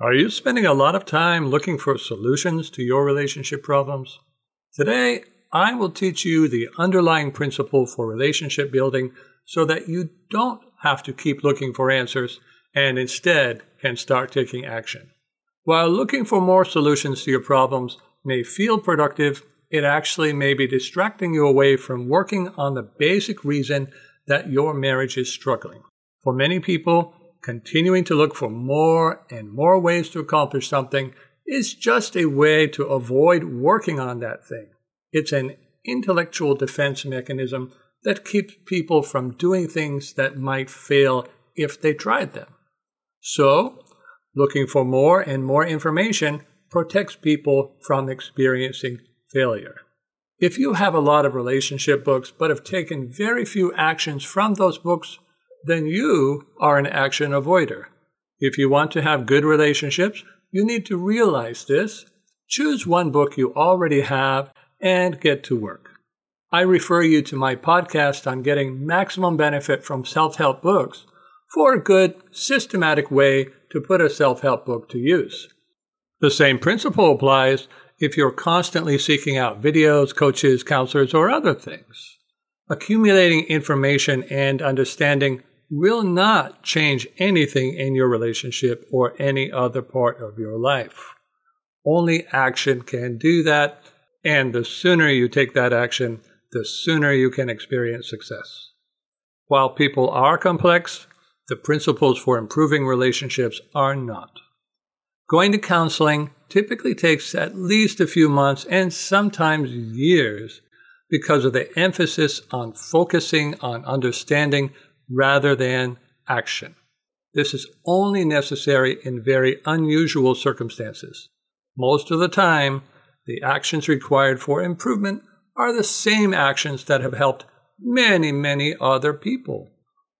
Are you spending a lot of time looking for solutions to your relationship problems? Today, I will teach you the underlying principle for relationship building so that you don't have to keep looking for answers and instead can start taking action. While looking for more solutions to your problems may feel productive, it actually may be distracting you away from working on the basic reason that your marriage is struggling. For many people, continuing to look for more and more ways to accomplish something is just a way to avoid working on that thing. It's an intellectual defense mechanism that keeps people from doing things that might fail if they tried them. So, looking for more and more information protects people from experiencing failure. If you have a lot of relationship books but have taken very few actions from those books, then you are an action avoider. If you want to have good relationships, you need to realize this. Choose one book you already have and get to work. I refer you to my podcast on getting maximum benefit from self help books for a good, systematic way to put a self help book to use. The same principle applies if you're constantly seeking out videos, coaches, counselors, or other things. Accumulating information and understanding will not change anything in your relationship or any other part of your life. Only action can do that and the sooner you take that action, the sooner you can experience success. While people are complex, the principles for improving relationships are not. Going to counseling typically takes at least a few months and sometimes years because of the emphasis on focusing on understanding rather than action. This is only necessary in very unusual circumstances. Most of the time, the actions required for improvement are the same actions that have helped many, many other people.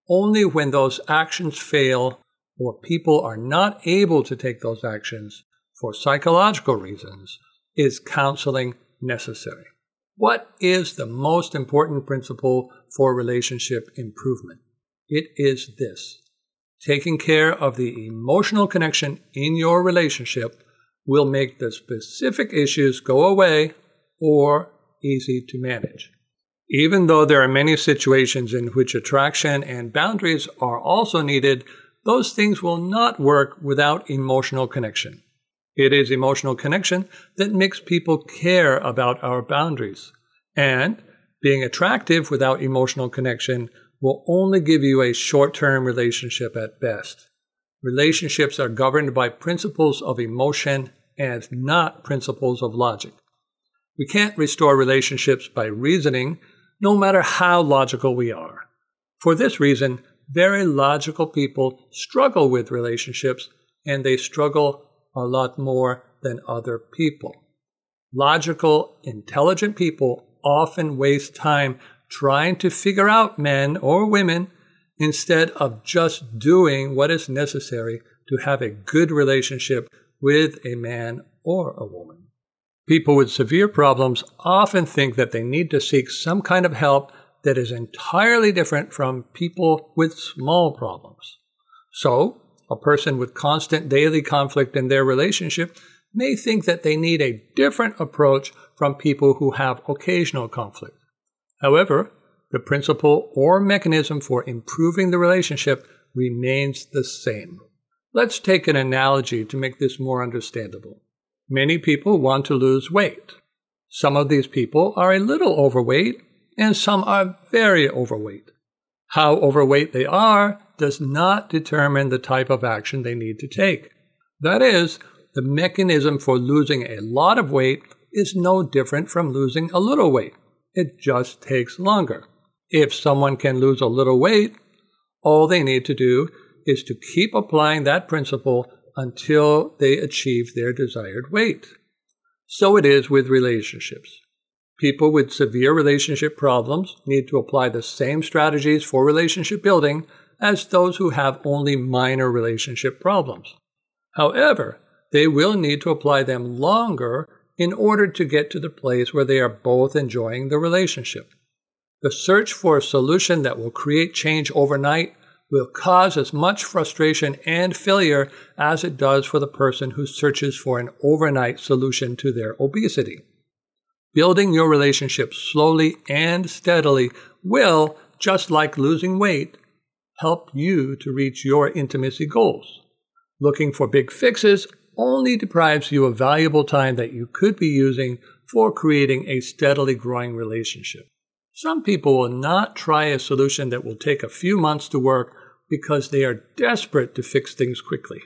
Only when those actions fail or people are not able to take those actions for psychological reasons is counseling necessary. What is the most important principle for relationship improvement? It is this taking care of the emotional connection in your relationship will make the specific issues go away or easy to manage. Even though there are many situations in which attraction and boundaries are also needed, those things will not work without emotional connection. It is emotional connection that makes people care about our boundaries. And being attractive without emotional connection will only give you a short term relationship at best. Relationships are governed by principles of emotion and not principles of logic. We can't restore relationships by reasoning, no matter how logical we are. For this reason, very logical people struggle with relationships and they struggle a lot more than other people. Logical, intelligent people often waste time trying to figure out men or women instead of just doing what is necessary to have a good relationship with a man or a woman. People with severe problems often think that they need to seek some kind of help that is entirely different from people with small problems. So, a person with constant daily conflict in their relationship may think that they need a different approach from people who have occasional conflict. However, the principle or mechanism for improving the relationship remains the same. Let's take an analogy to make this more understandable. Many people want to lose weight. Some of these people are a little overweight and some are very overweight. How overweight they are does not determine the type of action they need to take. That is, the mechanism for losing a lot of weight is no different from losing a little weight. It just takes longer. If someone can lose a little weight, all they need to do is to keep applying that principle until they achieve their desired weight. So it is with relationships. People with severe relationship problems need to apply the same strategies for relationship building as those who have only minor relationship problems. However, they will need to apply them longer in order to get to the place where they are both enjoying the relationship. The search for a solution that will create change overnight will cause as much frustration and failure as it does for the person who searches for an overnight solution to their obesity. Building your relationship slowly and steadily will, just like losing weight, help you to reach your intimacy goals. Looking for big fixes only deprives you of valuable time that you could be using for creating a steadily growing relationship. Some people will not try a solution that will take a few months to work because they are desperate to fix things quickly.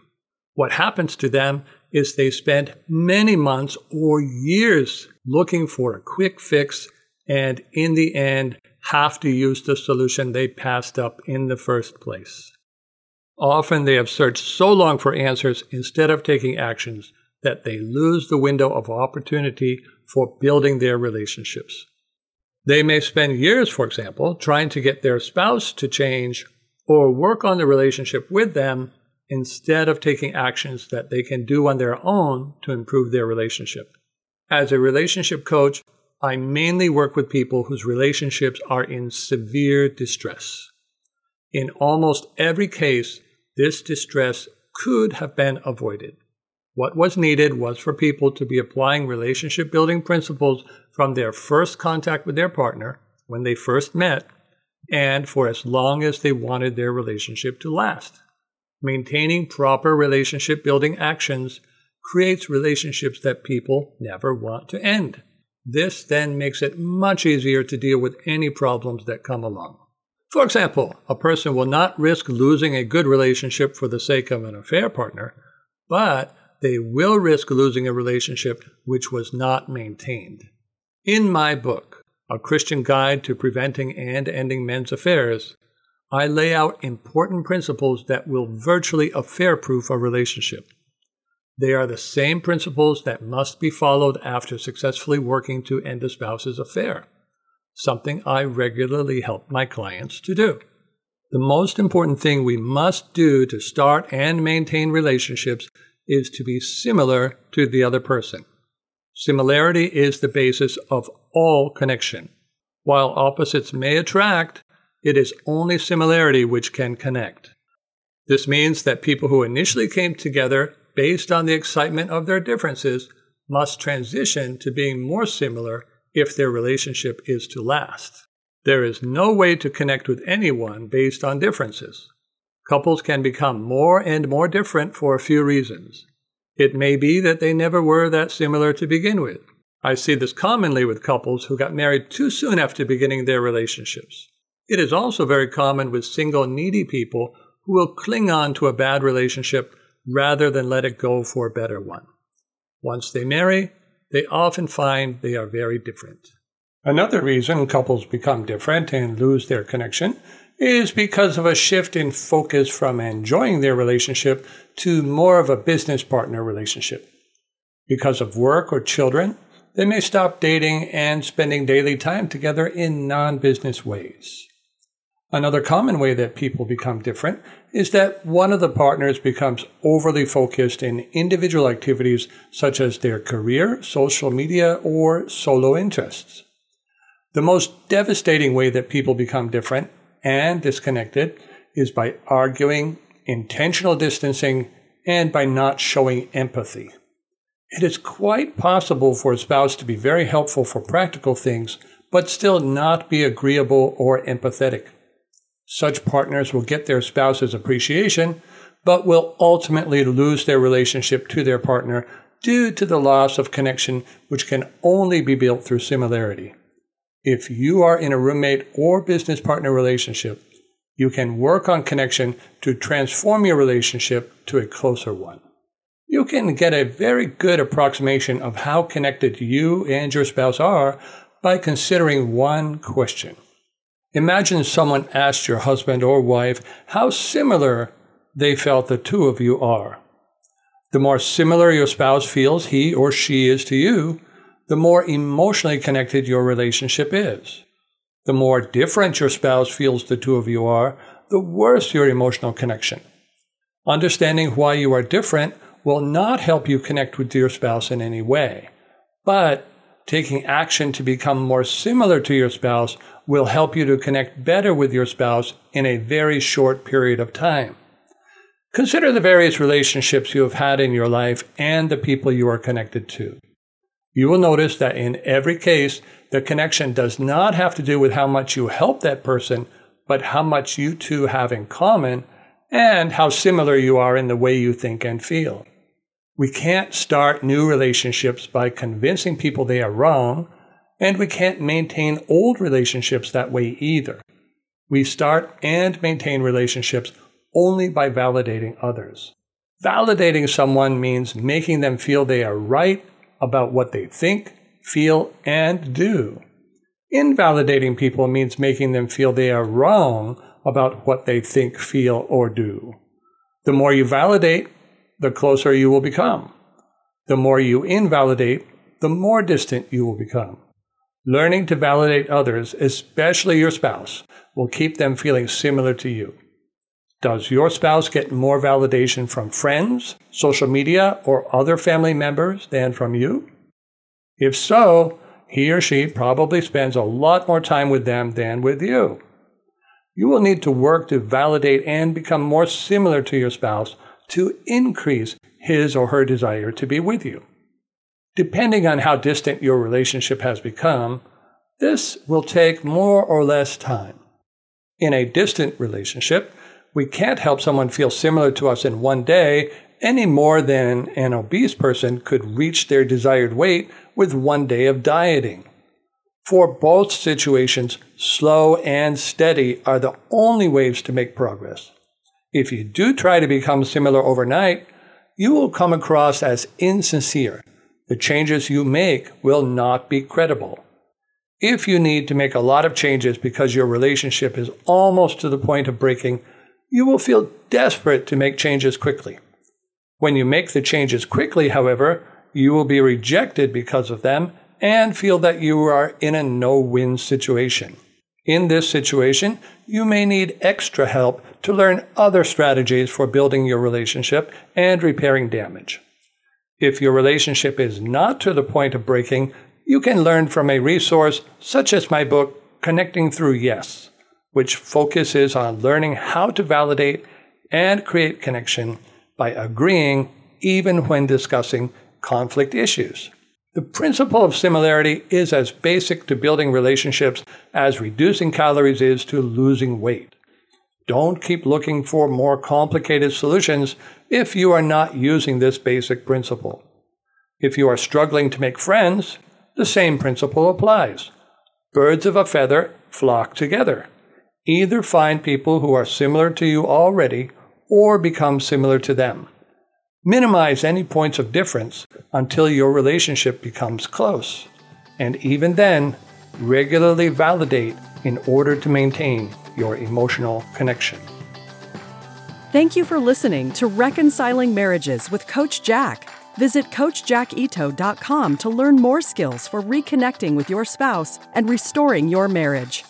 What happens to them is they spend many months or years looking for a quick fix and in the end have to use the solution they passed up in the first place. Often they have searched so long for answers instead of taking actions that they lose the window of opportunity for building their relationships. They may spend years, for example, trying to get their spouse to change or work on the relationship with them instead of taking actions that they can do on their own to improve their relationship. As a relationship coach, I mainly work with people whose relationships are in severe distress. In almost every case, this distress could have been avoided. What was needed was for people to be applying relationship building principles from their first contact with their partner, when they first met, and for as long as they wanted their relationship to last. Maintaining proper relationship building actions creates relationships that people never want to end. This then makes it much easier to deal with any problems that come along. For example, a person will not risk losing a good relationship for the sake of an affair partner, but they will risk losing a relationship which was not maintained. In my book, A Christian Guide to Preventing and Ending Men's Affairs, I lay out important principles that will virtually affair proof a relationship. They are the same principles that must be followed after successfully working to end a spouse's affair something I regularly help my clients to do. The most important thing we must do to start and maintain relationships is to be similar to the other person. Similarity is the basis of all connection. While opposites may attract, it is only similarity which can connect. This means that people who initially came together based on the excitement of their differences must transition to being more similar if their relationship is to last. There is no way to connect with anyone based on differences. Couples can become more and more different for a few reasons. It may be that they never were that similar to begin with. I see this commonly with couples who got married too soon after beginning their relationships. It is also very common with single needy people who will cling on to a bad relationship rather than let it go for a better one. Once they marry, they often find they are very different. Another reason couples become different and lose their connection is because of a shift in focus from enjoying their relationship to more of a business partner relationship. Because of work or children, they may stop dating and spending daily time together in non business ways. Another common way that people become different is that one of the partners becomes overly focused in individual activities such as their career, social media, or solo interests. The most devastating way that people become different and disconnected is by arguing, intentional distancing, and by not showing empathy. It is quite possible for a spouse to be very helpful for practical things, but still not be agreeable or empathetic. Such partners will get their spouse's appreciation, but will ultimately lose their relationship to their partner due to the loss of connection, which can only be built through similarity. If you are in a roommate or business partner relationship, you can work on connection to transform your relationship to a closer one. You can get a very good approximation of how connected you and your spouse are by considering one question. Imagine someone asked your husband or wife how similar they felt the two of you are. The more similar your spouse feels he or she is to you, the more emotionally connected your relationship is. The more different your spouse feels the two of you are, the worse your emotional connection. Understanding why you are different will not help you connect with your spouse in any way, but taking action to become more similar to your spouse will help you to connect better with your spouse in a very short period of time. Consider the various relationships you have had in your life and the people you are connected to. You will notice that in every case, the connection does not have to do with how much you help that person, but how much you two have in common and how similar you are in the way you think and feel. We can't start new relationships by convincing people they are wrong, and we can't maintain old relationships that way either. We start and maintain relationships only by validating others. Validating someone means making them feel they are right about what they think, feel, and do. Invalidating people means making them feel they are wrong about what they think, feel, or do. The more you validate, the closer you will become. The more you invalidate, the more distant you will become. Learning to validate others, especially your spouse, will keep them feeling similar to you. Does your spouse get more validation from friends, social media, or other family members than from you? If so, he or she probably spends a lot more time with them than with you. You will need to work to validate and become more similar to your spouse to increase his or her desire to be with you. Depending on how distant your relationship has become, this will take more or less time. In a distant relationship, we can't help someone feel similar to us in one day any more than an obese person could reach their desired weight with one day of dieting. For both situations, slow and steady are the only ways to make progress. If you do try to become similar overnight, you will come across as insincere. The changes you make will not be credible. If you need to make a lot of changes because your relationship is almost to the point of breaking, you will feel desperate to make changes quickly. When you make the changes quickly, however, you will be rejected because of them and feel that you are in a no win situation. In this situation, you may need extra help to learn other strategies for building your relationship and repairing damage. If your relationship is not to the point of breaking, you can learn from a resource such as my book, Connecting Through Yes which focuses on learning how to validate and create connection by agreeing even when discussing conflict issues. The principle of similarity is as basic to building relationships as reducing calories is to losing weight. Don't keep looking for more complicated solutions if you are not using this basic principle. If you are struggling to make friends, the same principle applies. Birds of a feather flock together. Either find people who are similar to you already or become similar to them. Minimize any points of difference until your relationship becomes close. And even then, regularly validate in order to maintain your emotional connection. Thank you for listening to Reconciling Marriages with Coach Jack. Visit CoachJackIto.com to learn more skills for reconnecting with your spouse and restoring your marriage.